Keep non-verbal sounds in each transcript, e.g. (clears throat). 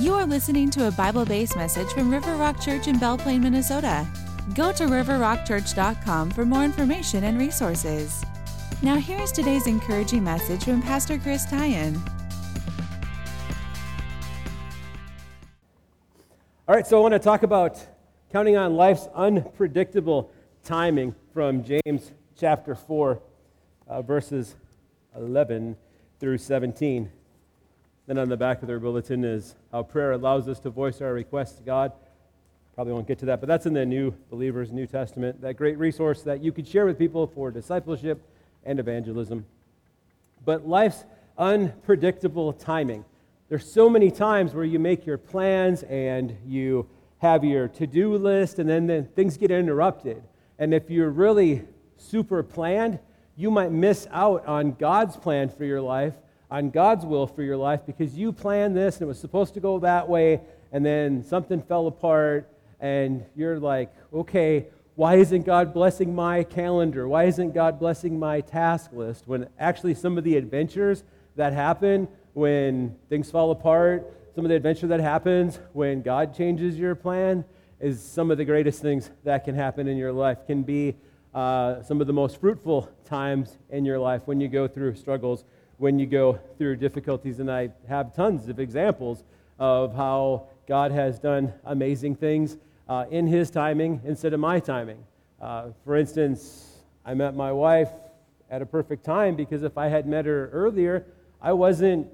You are listening to a Bible based message from River Rock Church in Belle Plaine, Minnesota. Go to riverrockchurch.com for more information and resources. Now, here is today's encouraging message from Pastor Chris Tyan. All right, so I want to talk about counting on life's unpredictable timing from James chapter 4, uh, verses 11 through 17. Then on the back of their bulletin is how prayer allows us to voice our requests to God. Probably won't get to that, but that's in the New Believers New Testament, that great resource that you could share with people for discipleship and evangelism. But life's unpredictable timing. There's so many times where you make your plans and you have your to-do list and then, then things get interrupted. And if you're really super planned, you might miss out on God's plan for your life, on God's will for your life because you planned this and it was supposed to go that way and then something fell apart and you're like, "Okay, why isn't God blessing my calendar? Why isn't God blessing my task list?" When actually some of the adventures that happen when things fall apart, some of the adventure that happens when God changes your plan is some of the greatest things that can happen in your life, can be uh, some of the most fruitful times in your life when you go through struggles, when you go through difficulties. And I have tons of examples of how God has done amazing things uh, in His timing instead of my timing. Uh, for instance, I met my wife at a perfect time because if I had met her earlier, I wasn't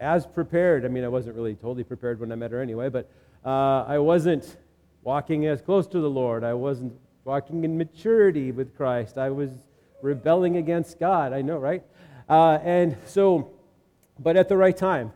as prepared. I mean, I wasn't really totally prepared when I met her anyway, but uh, I wasn't walking as close to the Lord. I wasn't walking in maturity with Christ. I was rebelling against God. I know, right? Uh, and so, but at the right time,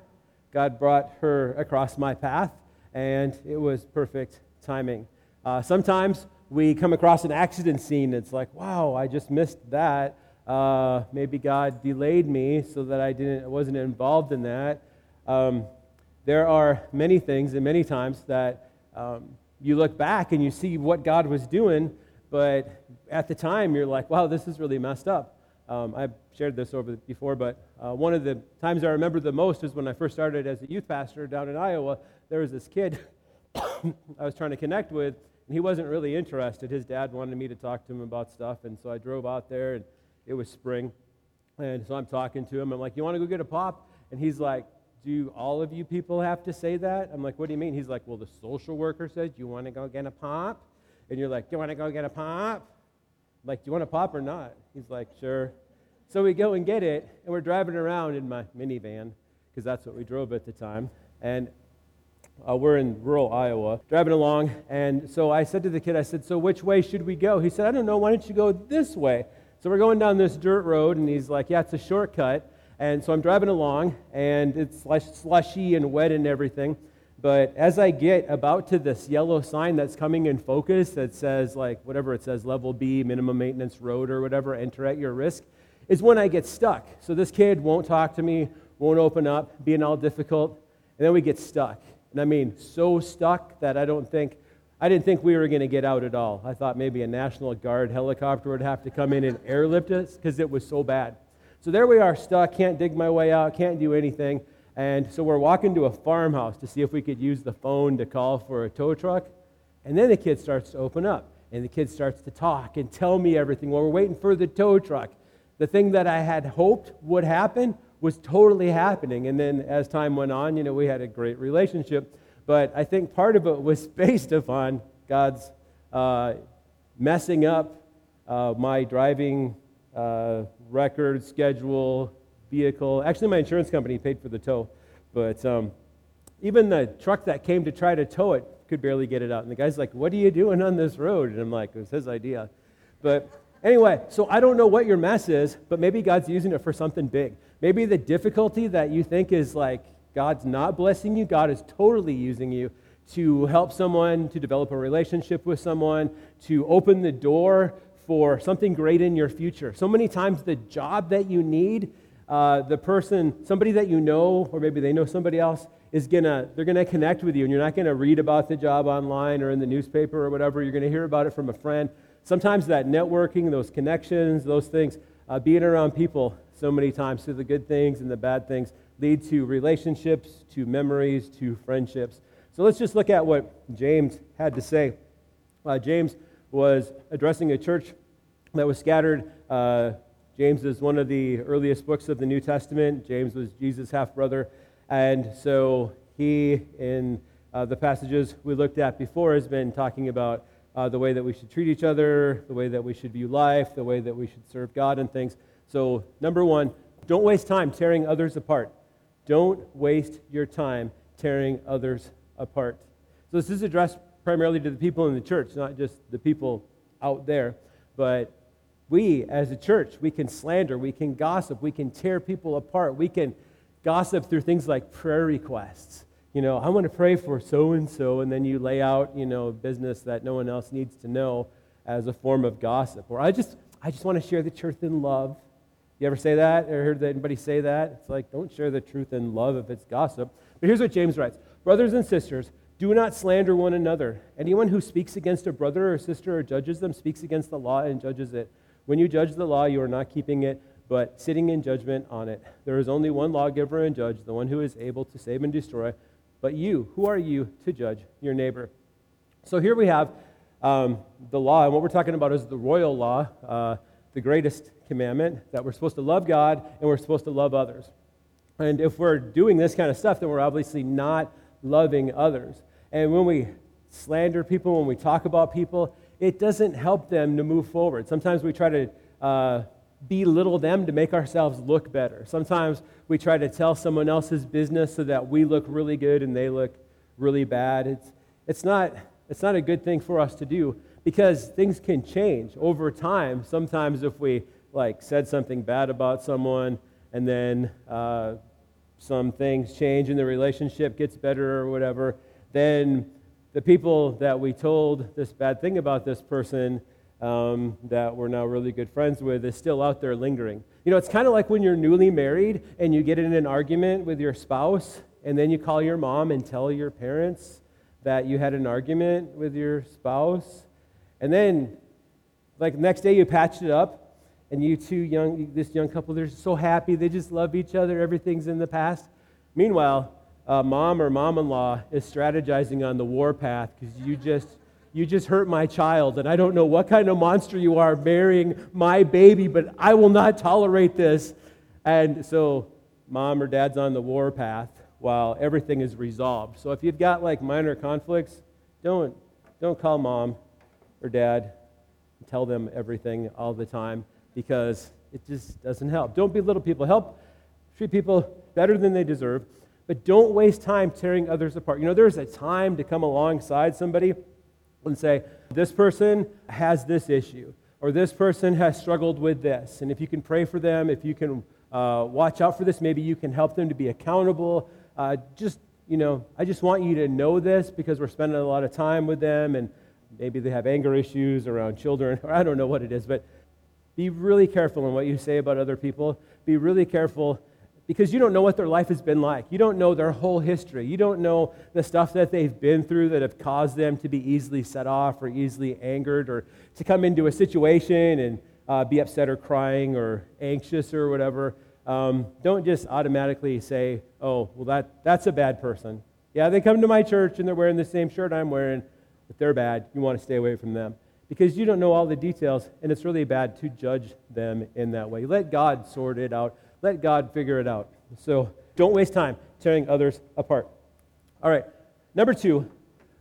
God brought her across my path, and it was perfect timing. Uh, sometimes we come across an accident scene. It's like, wow, I just missed that. Uh, maybe God delayed me so that I didn't, wasn't involved in that. Um, there are many things and many times that um, you look back and you see what God was doing, but at the time you're like, wow, this is really messed up. Um, I've shared this over before, but uh, one of the times I remember the most is when I first started as a youth pastor down in Iowa. There was this kid (coughs) I was trying to connect with, and he wasn't really interested. His dad wanted me to talk to him about stuff, and so I drove out there and it was spring. And so I'm talking to him. I'm like, You want to go get a pop? And he's like, Do all of you people have to say that? I'm like, What do you mean? He's like, Well, the social worker says, you want to go get a pop? And you're like, Do you want to go get a pop? Like, Do you want a pop or not? He's like, Sure. So we go and get it, and we're driving around in my minivan, because that's what we drove at the time. And uh, we're in rural Iowa, driving along. And so I said to the kid, I said, So which way should we go? He said, I don't know. Why don't you go this way? So we're going down this dirt road, and he's like, Yeah, it's a shortcut. And so I'm driving along, and it's slushy and wet and everything. But as I get about to this yellow sign that's coming in focus that says, like, whatever it says, level B, minimum maintenance road or whatever, enter at your risk, is when I get stuck. So this kid won't talk to me, won't open up, being all difficult. And then we get stuck. And I mean, so stuck that I don't think I didn't think we were going to get out at all. I thought maybe a National Guard helicopter would have to come in and airlift us because it was so bad. So there we are, stuck, can't dig my way out, can't do anything. And so we're walking to a farmhouse to see if we could use the phone to call for a tow truck. And then the kid starts to open up, and the kid starts to talk and tell me everything while we're waiting for the tow truck. The thing that I had hoped would happen was totally happening. And then as time went on, you know, we had a great relationship. But I think part of it was (laughs) based upon God's uh, messing up uh, my driving uh, record, schedule, vehicle. Actually, my insurance company paid for the tow, but um, even the truck that came to try to tow it could barely get it out. And the guy's like, What are you doing on this road? And I'm like, It was his idea. But anyway, so I don't know what your mess is, but maybe God's using it for something big. Maybe the difficulty that you think is like God's not blessing you, God is totally using you to help someone, to develop a relationship with someone, to open the door for something great in your future. So many times, the job that you need, uh, the person, somebody that you know, or maybe they know somebody else, is gonna, they're gonna connect with you, and you're not gonna read about the job online or in the newspaper or whatever. You're gonna hear about it from a friend. Sometimes that networking, those connections, those things, uh, being around people so many times through the good things and the bad things, lead to relationships, to memories, to friendships. So let's just look at what James had to say. Uh, James was addressing a church that was scattered. Uh, James is one of the earliest books of the New Testament. James was Jesus' half brother. And so he, in uh, the passages we looked at before, has been talking about uh, the way that we should treat each other, the way that we should view life, the way that we should serve God and things. So, number one, don't waste time tearing others apart. Don't waste your time tearing others apart. So, this is addressed primarily to the people in the church, not just the people out there. But we, as a church, we can slander, we can gossip, we can tear people apart, we can gossip through things like prayer requests. You know, I want to pray for so and so, and then you lay out, you know, business that no one else needs to know as a form of gossip. Or I just, I just want to share the truth in love. You ever say that? Or heard anybody say that? It's like, don't share the truth in love if it's gossip. But here's what James writes Brothers and sisters, do not slander one another. Anyone who speaks against a brother or sister or judges them speaks against the law and judges it. When you judge the law, you are not keeping it, but sitting in judgment on it. There is only one lawgiver and judge, the one who is able to save and destroy. But you, who are you to judge your neighbor? So here we have um, the law, and what we're talking about is the royal law, uh, the greatest commandment that we're supposed to love God and we're supposed to love others. And if we're doing this kind of stuff, then we're obviously not loving others. And when we slander people, when we talk about people, it doesn't help them to move forward. Sometimes we try to uh, belittle them to make ourselves look better. Sometimes we try to tell someone else's business so that we look really good and they look really bad. It's, it's, not, it's not a good thing for us to do because things can change over time. Sometimes if we like said something bad about someone and then uh, some things change and the relationship gets better or whatever, then the people that we told this bad thing about this person um, that we're now really good friends with is still out there lingering. You know, it's kind of like when you're newly married and you get in an argument with your spouse, and then you call your mom and tell your parents that you had an argument with your spouse, and then, like, the next day you patched it up, and you two young, this young couple, they're so happy, they just love each other, everything's in the past. Meanwhile, uh, mom or mom-in-law is strategizing on the war path because you just you just hurt my child and i don't know what kind of monster you are marrying my baby but i will not tolerate this. And so mom or dad's on the war path while everything is resolved. So if you've got like minor conflicts don't don't call mom or dad and tell them everything all the time because it just doesn't help. Don't belittle people. Help treat people better than they deserve but don't waste time tearing others apart. You know, there's a time to come alongside somebody and say, this person has this issue, or this person has struggled with this. And if you can pray for them, if you can uh, watch out for this, maybe you can help them to be accountable. Uh, just, you know, I just want you to know this because we're spending a lot of time with them, and maybe they have anger issues around children, (laughs) or I don't know what it is, but be really careful in what you say about other people. Be really careful because you don't know what their life has been like. You don't know their whole history. You don't know the stuff that they've been through that have caused them to be easily set off or easily angered or to come into a situation and uh, be upset or crying or anxious or whatever. Um, don't just automatically say, oh, well, that, that's a bad person. Yeah, they come to my church and they're wearing the same shirt I'm wearing, but they're bad. You want to stay away from them because you don't know all the details, and it's really bad to judge them in that way. Let God sort it out. Let God figure it out. So don't waste time tearing others apart. All right. Number two,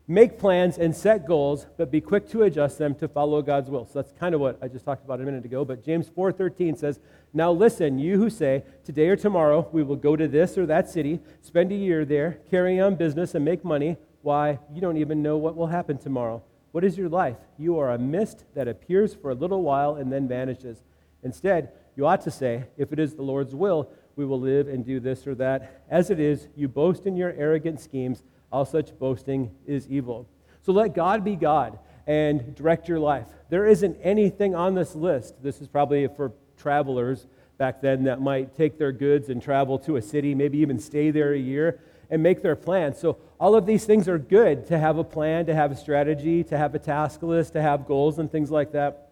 make plans and set goals, but be quick to adjust them to follow God's will. So that's kind of what I just talked about a minute ago. But James 4:13 says, "Now listen, you who say, today or tomorrow we will go to this or that city, spend a year there, carry on business and make money, why, you don't even know what will happen tomorrow. What is your life? You are a mist that appears for a little while and then vanishes. Instead, you ought to say, If it is the Lord's will, we will live and do this or that. As it is, you boast in your arrogant schemes. All such boasting is evil. So let God be God and direct your life. There isn't anything on this list. This is probably for travelers back then that might take their goods and travel to a city, maybe even stay there a year and make their plans. So, all of these things are good to have a plan, to have a strategy, to have a task list, to have goals and things like that.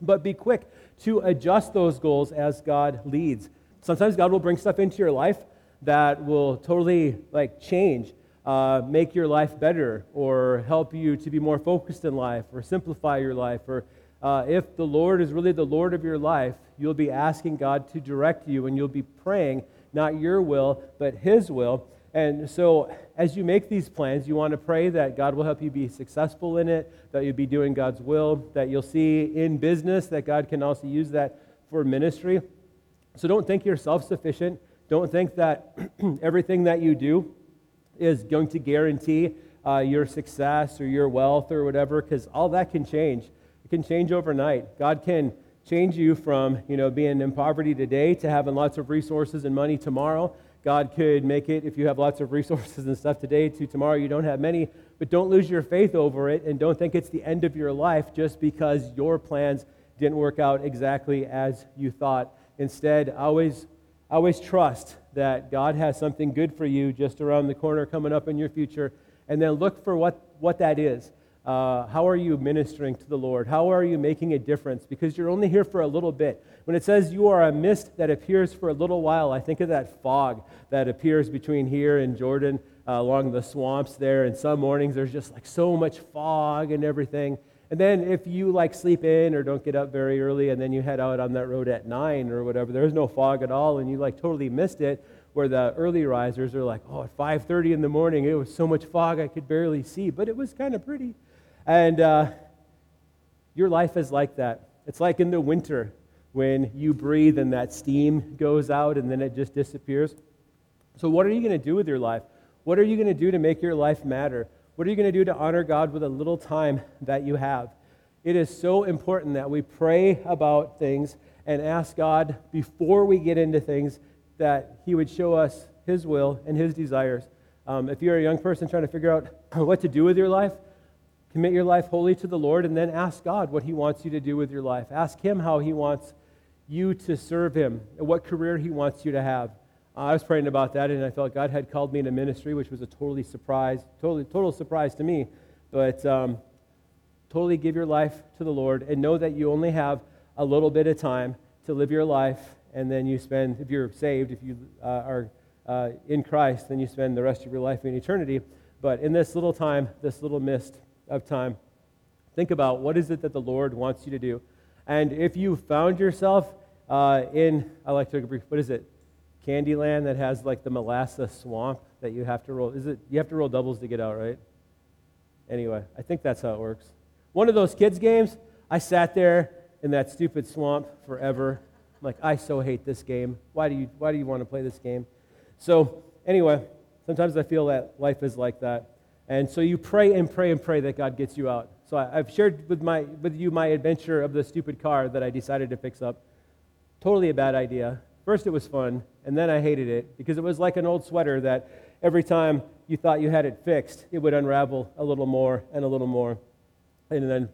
But be quick to adjust those goals as God leads. Sometimes God will bring stuff into your life that will totally like change, uh, make your life better, or help you to be more focused in life, or simplify your life, or uh, if the Lord is really the Lord of your life, you'll be asking God to direct you, and you'll be praying not your will, but His will. And so, as you make these plans, you want to pray that God will help you be successful in it, that you'll be doing God's will, that you'll see in business that God can also use that for ministry. So, don't think you're self sufficient. Don't think that (clears throat) everything that you do is going to guarantee uh, your success or your wealth or whatever, because all that can change. It can change overnight. God can change you from you know being in poverty today to having lots of resources and money tomorrow God could make it, if you have lots of resources and stuff today, to tomorrow you don't have many. But don't lose your faith over it and don't think it's the end of your life just because your plans didn't work out exactly as you thought. Instead, always, always trust that God has something good for you just around the corner coming up in your future. And then look for what, what that is. Uh, how are you ministering to the Lord? How are you making a difference? Because you're only here for a little bit. When it says you are a mist that appears for a little while, I think of that fog that appears between here and Jordan uh, along the swamps there. And some mornings there's just like so much fog and everything. And then if you like sleep in or don't get up very early and then you head out on that road at 9 or whatever, there's no fog at all and you like totally missed it where the early risers are like, oh, at 5.30 in the morning, it was so much fog I could barely see, but it was kind of pretty. And uh, your life is like that. It's like in the winter when you breathe and that steam goes out and then it just disappears. So, what are you going to do with your life? What are you going to do to make your life matter? What are you going to do to honor God with a little time that you have? It is so important that we pray about things and ask God before we get into things that He would show us His will and His desires. Um, if you're a young person trying to figure out (laughs) what to do with your life, Commit your life wholly to the Lord and then ask God what He wants you to do with your life. Ask Him how He wants you to serve Him and what career He wants you to have. Uh, I was praying about that and I felt God had called me into ministry, which was a totally surprise, totally, total surprise to me. But um, totally give your life to the Lord and know that you only have a little bit of time to live your life. And then you spend, if you're saved, if you uh, are uh, in Christ, then you spend the rest of your life in eternity. But in this little time, this little mist, of time, think about what is it that the Lord wants you to do. And if you found yourself uh, in, I like to take a brief, what is it? Candyland that has like the molasses swamp that you have to roll. Is it, you have to roll doubles to get out, right? Anyway, I think that's how it works. One of those kids' games, I sat there in that stupid swamp forever. I'm like, I so hate this game. Why do you, why do you want to play this game? So, anyway, sometimes I feel that life is like that. And so you pray and pray and pray that God gets you out. So I, have shared with, my, with you my adventure of the stupid car that I decided to fix up. Totally a bad idea. First, it was fun, and then I hated it because it was like an old sweater that every time you thought you had it fixed, it would unravel a little more and a little more. And then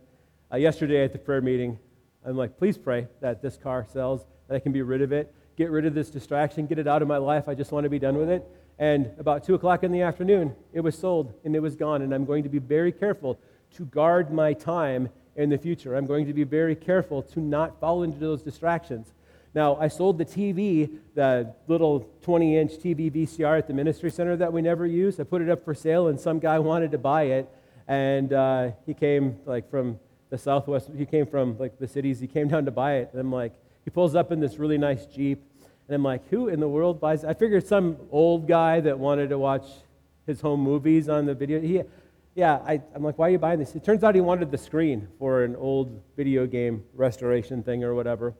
uh, yesterday at the prayer meeting, I'm like, please pray that this car sells, that I can be rid of it, get rid of this distraction, get it out of my life. I just want to be done with it. And about 2 o'clock in the afternoon, it was sold and it was gone. And I'm going to be very careful to guard my time in the future. I'm going to be very careful to not fall into those distractions. Now, I sold the TV, the little 20 inch TV VCR at the ministry center that we never use. I put it up for sale, and some guy (laughs) wanted to buy it. And uh, he came like from the southwest, he came from like the cities, he came down to buy it. And I'm like, he pulls up in this really nice Jeep and I'm like, who in the world buys? I figured some old guy that wanted to watch his home movies on the video. He, yeah, I, am like, why are you buying this? It turns out he wanted the screen for an old video game restoration thing or whatever.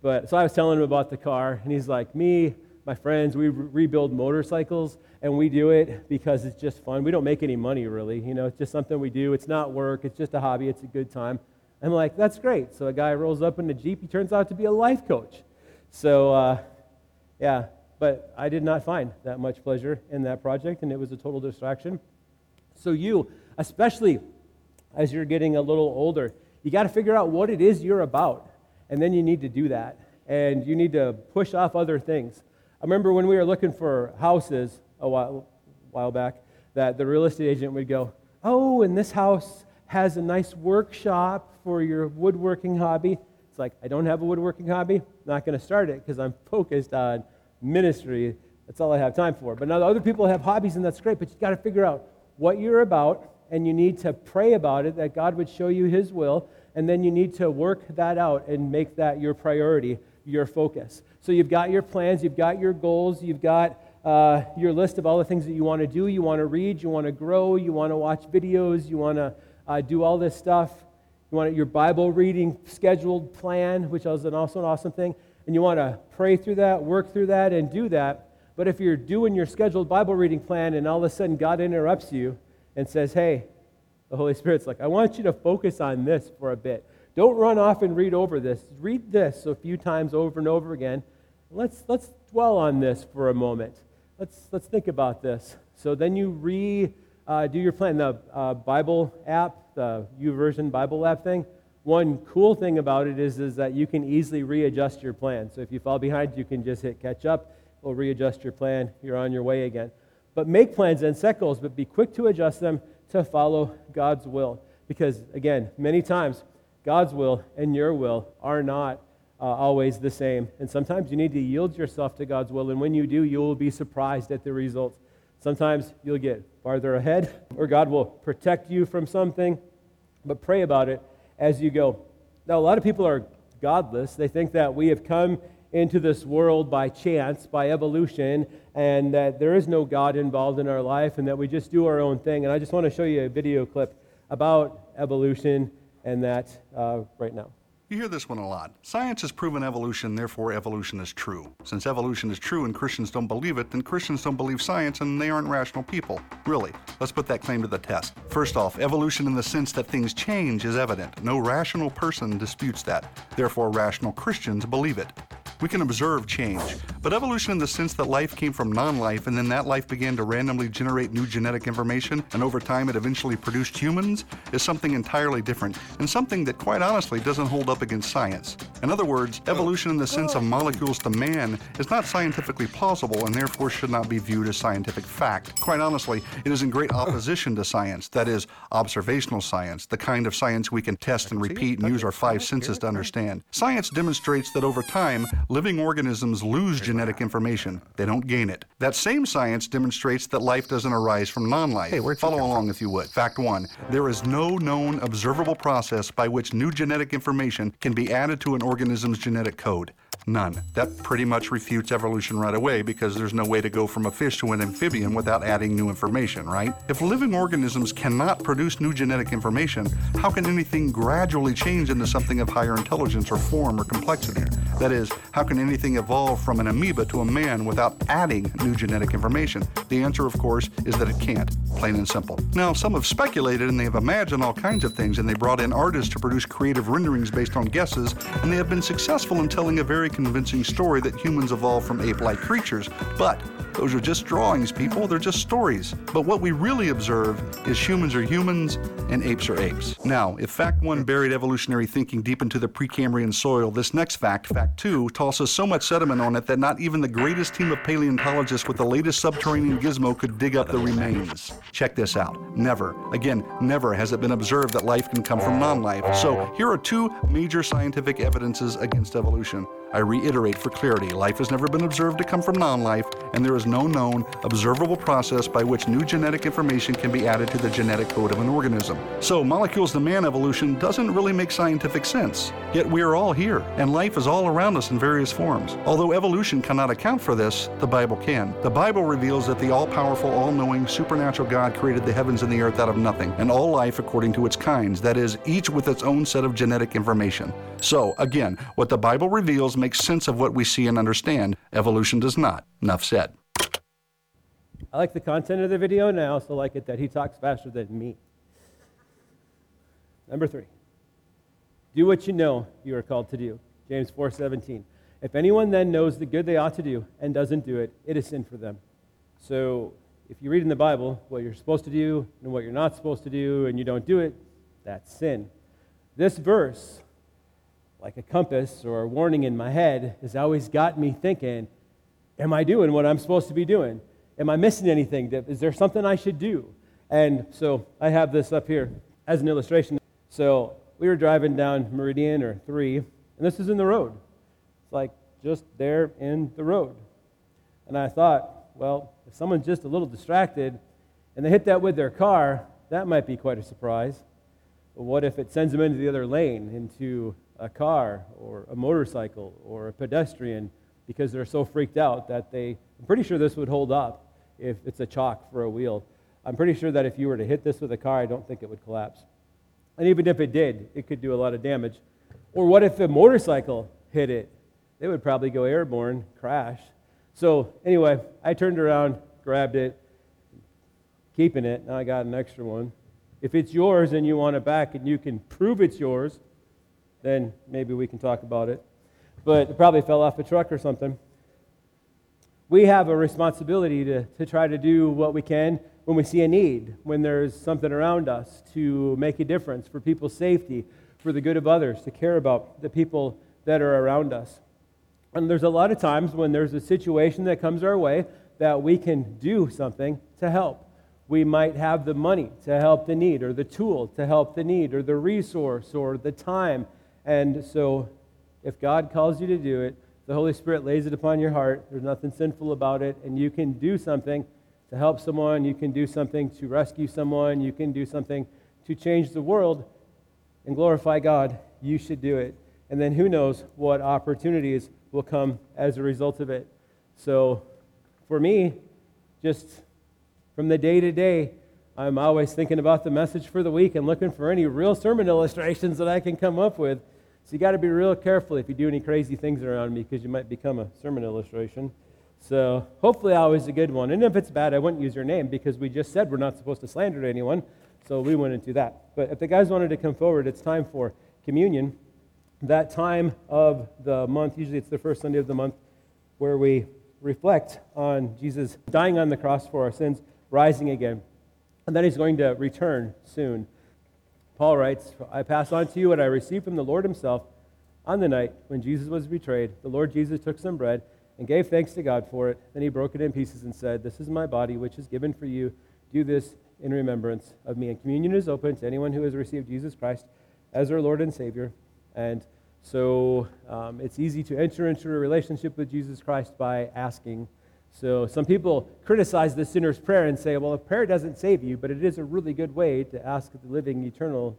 But so I was telling him about the car, and he's like, me, my friends, we re- rebuild motorcycles, and we do it because it's just fun. We don't make any money really, you know. It's just something we do. It's not work. It's just a hobby. It's a good time. I'm like, that's great. So a guy rolls up in a jeep. He turns out to be a life coach. So. Uh, yeah, but I did not find that much pleasure in that project, and it was a total distraction. So, you, especially as you're getting a little older, you got to figure out what it is you're about, and then you need to do that. And you need to push off other things. I remember when we were looking for houses a while, while back, that the real estate agent would go, Oh, and this house has a nice workshop for your woodworking hobby. It's like, I don't have a woodworking hobby. I'm not going to start it because I'm focused on ministry That's all I have time for. But now other people have hobbies, and that's great, but you got to figure out what you're about, and you need to pray about it, that God would show you His will, and then you need to work that out and make that your priority, your focus. So you've got your plans, you've got your goals, you've got uh, your list of all the things that you want to do. You want to read, you want to grow, you want to watch videos, you want to uh, do all this stuff. You want your Bible reading scheduled plan, which is an also an awesome thing. And you want to pray through that, work through that, and do that. But if you're doing your scheduled Bible reading plan and all of a sudden God interrupts you and says, hey, the Holy Spirit's like, I want you to focus on this for a bit. Don't run off and read over this. Read this a few times over and over again. Let's, let's dwell on this for a moment. Let's, let's think about this. So then you re uh, do your plan. The uh, Bible app, the YouVersion Bible app thing, one cool thing about it is, is that you can easily readjust your plan. So if you fall behind, you can just hit catch up. It'll readjust your plan. You're on your way again. But make plans and set goals, but be quick to adjust them to follow God's will. Because, again, many times, God's will and your will are not uh, always the same. And sometimes you need to yield yourself to God's will. And when you do, you will be surprised at the results. Sometimes you'll get farther ahead, or God will protect you from something. But pray about it as you go. Now, a lot of people are godless. They think that we have come into this world by chance, by evolution, and that there is no God involved in our life and that we just do our own thing. And I just want to show you a video clip about evolution and that uh, right now. You hear this one a lot. Science has proven evolution, therefore evolution is true. Since evolution is true and Christians don't believe it, then Christians don't believe science and they aren't rational people. Really, let's put that claim to the test. First off, evolution in the sense that things change is evident. No rational person disputes that. Therefore, rational Christians believe it. We can observe change, but evolution in the sense that life came from non life and then that life began to randomly generate new genetic information and over time it eventually produced humans is something entirely different and something that quite honestly doesn't hold up against science. In other words, evolution in the sense of molecules to man is not scientifically plausible and therefore should not be viewed as scientific fact. Quite honestly, it is in great opposition to science, that is, observational science, the kind of science we can test and repeat and use our five senses to understand. Science demonstrates that over time, living organisms lose genetic information. They don't gain it. That same science demonstrates that life doesn't arise from non life. Hey, Follow along if you would. Fact one there is no known observable process by which new genetic information can be added to an organism's genetic code. None. That pretty much refutes evolution right away because there's no way to go from a fish to an amphibian without adding new information, right? If living organisms cannot produce new genetic information, how can anything gradually change into something of higher intelligence or form or complexity? That is, how can anything evolve from an amoeba to a man without adding new genetic information? The answer, of course, is that it can't, plain and simple. Now, some have speculated and they have imagined all kinds of things and they brought in artists to produce creative renderings based on guesses, and they have been successful in telling a very convincing story that humans evolved from ape like creatures. But those are just drawings, people. They're just stories. But what we really observe is humans are humans and apes are apes. Now, if fact one buried evolutionary thinking deep into the Precambrian soil, this next fact, fact two, tosses so much sediment on it that not even the greatest team of paleontologists with the latest subterranean gizmo could dig up the remains. Check this out. Never, again, never has it been observed that life can come from non life. So here are two major scientific evidences against evolution. I reiterate for clarity life has never been observed to come from non life, and there is no known, observable process by which new genetic information can be added to the genetic code of an organism. So, molecules to man evolution doesn't really make scientific sense. Yet we are all here, and life is all around us in various forms. Although evolution cannot account for this, the Bible can. The Bible reveals that the all powerful, all knowing, supernatural God created the heavens and the earth out of nothing, and all life according to its kinds, that is, each with its own set of genetic information. So, again, what the Bible reveals makes sense of what we see and understand. Evolution does not. Enough said. I like the content of the video, and I also like it that he talks faster than me. Number three, do what you know you are called to do. James 4:17. If anyone then knows the good they ought to do and doesn't do it, it is sin for them. So if you read in the Bible what you're supposed to do and what you're not supposed to do, and you don't do it, that's sin. This verse like a compass or a warning in my head has always got me thinking, Am I doing what I'm supposed to be doing? Am I missing anything? Is there something I should do? And so I have this up here as an illustration. So we were driving down Meridian or 3, and this is in the road. It's like just there in the road. And I thought, well, if someone's just a little distracted and they hit that with their car, that might be quite a surprise. But what if it sends them into the other lane, into a car or a motorcycle or a pedestrian, because they're so freaked out that they, I'm pretty sure this would hold up if it's a chock for a wheel. I'm pretty sure that if you were to hit this with a car, I don't think it would collapse. And even if it did, it could do a lot of damage. Or what if a motorcycle hit it? They would probably go airborne, crash. So, anyway, I turned around, grabbed it, keeping it. Now I got an extra one. If it's yours and you want it back and you can prove it's yours, then maybe we can talk about it. But it probably fell off a truck or something. We have a responsibility to, to try to do what we can when we see a need, when there's something around us to make a difference for people's safety, for the good of others, to care about the people that are around us. And there's a lot of times when there's a situation that comes our way that we can do something to help. We might have the money to help the need, or the tool to help the need, or the resource, or the time. And so, if God calls you to do it, the Holy Spirit lays it upon your heart. There's nothing sinful about it, and you can do something to help someone. You can do something to rescue someone. You can do something to change the world and glorify God. You should do it. And then who knows what opportunities will come as a result of it. So for me, just from the day to day, I'm always thinking about the message for the week and looking for any real sermon illustrations that I can come up with. So you got to be real careful if you do any crazy things around me because you might become a sermon illustration. So hopefully, always a good one. And if it's bad, I wouldn't use your name because we just said we're not supposed to slander anyone. So we wouldn't do that. But if the guys wanted to come forward, it's time for communion that time of the month, usually it's the first Sunday of the month, where we reflect on Jesus dying on the cross for our sins, rising again, and then he's going to return soon. Paul writes, I pass on to you what I received from the Lord himself on the night when Jesus was betrayed. The Lord Jesus took some bread and gave thanks to God for it. Then he broke it in pieces and said, This is my body, which is given for you. Do this in remembrance of me. And communion is open to anyone who has received Jesus Christ as our Lord and Savior. And so um, it's easy to enter into a relationship with Jesus Christ by asking. So some people criticize the sinner's prayer and say, well, prayer doesn't save you, but it is a really good way to ask the living, eternal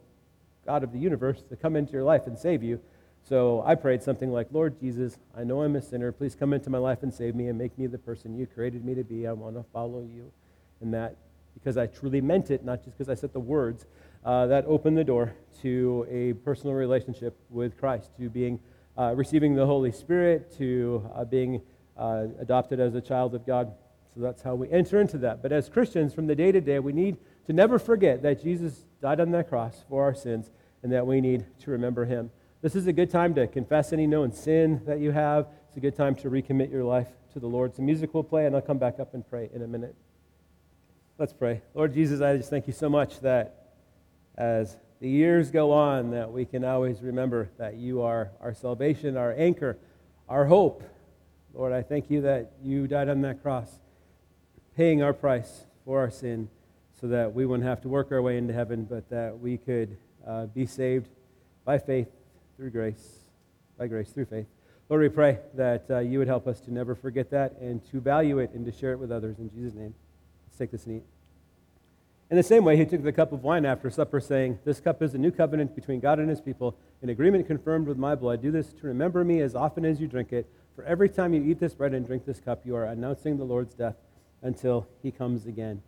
God of the universe to come into your life and save you. So I prayed something like, Lord Jesus, I know I'm a sinner. Please come into my life and save me and make me the person you created me to be. I want to follow you. And that because I truly meant it, not just because I said the words, uh, that opened the door to a personal relationship with Christ, to being uh, receiving the Holy Spirit, to uh, being uh, adopted as a child of God. So that's how we enter into that. But as Christians, from the day to day, we need to never forget that Jesus died on that cross for our sins and that we need to remember him. This is a good time to confess any known sin that you have. It's a good time to recommit your life to the Lord. Some music will play, and I'll come back up and pray in a minute. Let's pray. Lord Jesus, I just thank you so much that as the years go on, that we can always remember that you are our salvation, our anchor, our hope. Lord, I thank you that you died on that cross, paying our price for our sin so that we wouldn't have to work our way into heaven, but that we could uh, be saved by faith through grace, by grace through faith. Lord, we pray that uh, you would help us to never forget that and to value it and to share it with others. In Jesus' name, let's take this and eat. In the same way, he took the cup of wine after supper, saying, This cup is a new covenant between God and his people, an agreement confirmed with my blood. Do this to remember me as often as you drink it. For every time you eat this bread and drink this cup, you are announcing the Lord's death until he comes again.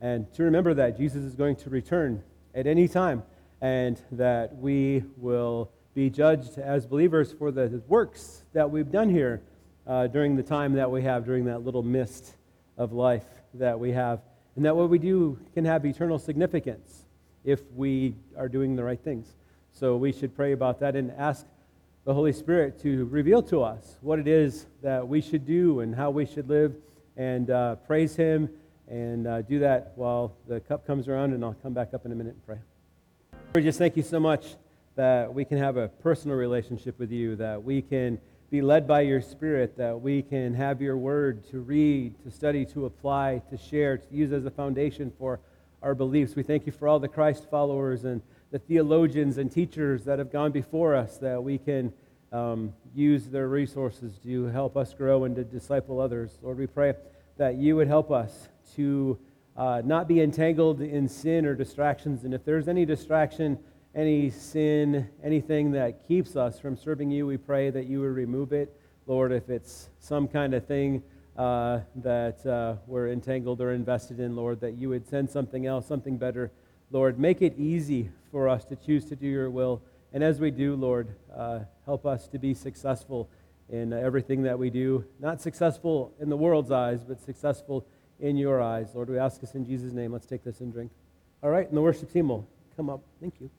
And to remember that Jesus is going to return at any time, and that we will be judged as believers for the works that we've done here uh, during the time that we have, during that little mist of life that we have and that what we do can have eternal significance if we are doing the right things. So we should pray about that and ask the Holy Spirit to reveal to us what it is that we should do and how we should live and uh, praise Him and uh, do that while the cup comes around, and I'll come back up in a minute and pray. Lord, just thank you so much that we can have a personal relationship with you, that we can be led by your Spirit, that we can have your word to read, to study, to apply, to share, to use as a foundation for our beliefs. We thank you for all the Christ followers and the theologians and teachers that have gone before us, that we can um, use their resources to help us grow and to disciple others. Lord, we pray that you would help us to uh, not be entangled in sin or distractions. And if there's any distraction, any sin, anything that keeps us from serving you, we pray that you would remove it. Lord, if it's some kind of thing uh, that uh, we're entangled or invested in, Lord, that you would send something else, something better. Lord, make it easy for us to choose to do your will. And as we do, Lord, uh, help us to be successful in everything that we do. Not successful in the world's eyes, but successful in your eyes. Lord, we ask this in Jesus' name. Let's take this and drink. All right, and the worship team will come up. Thank you.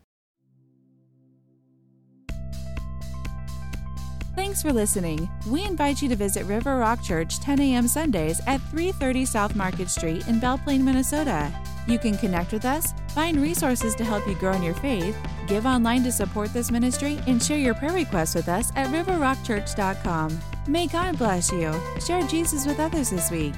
Thanks for listening. We invite you to visit River Rock Church 10 a.m. Sundays at 330 South Market Street in Belle Plaine, Minnesota. You can connect with us, find resources to help you grow in your faith, give online to support this ministry, and share your prayer requests with us at riverrockchurch.com. May God bless you. Share Jesus with others this week.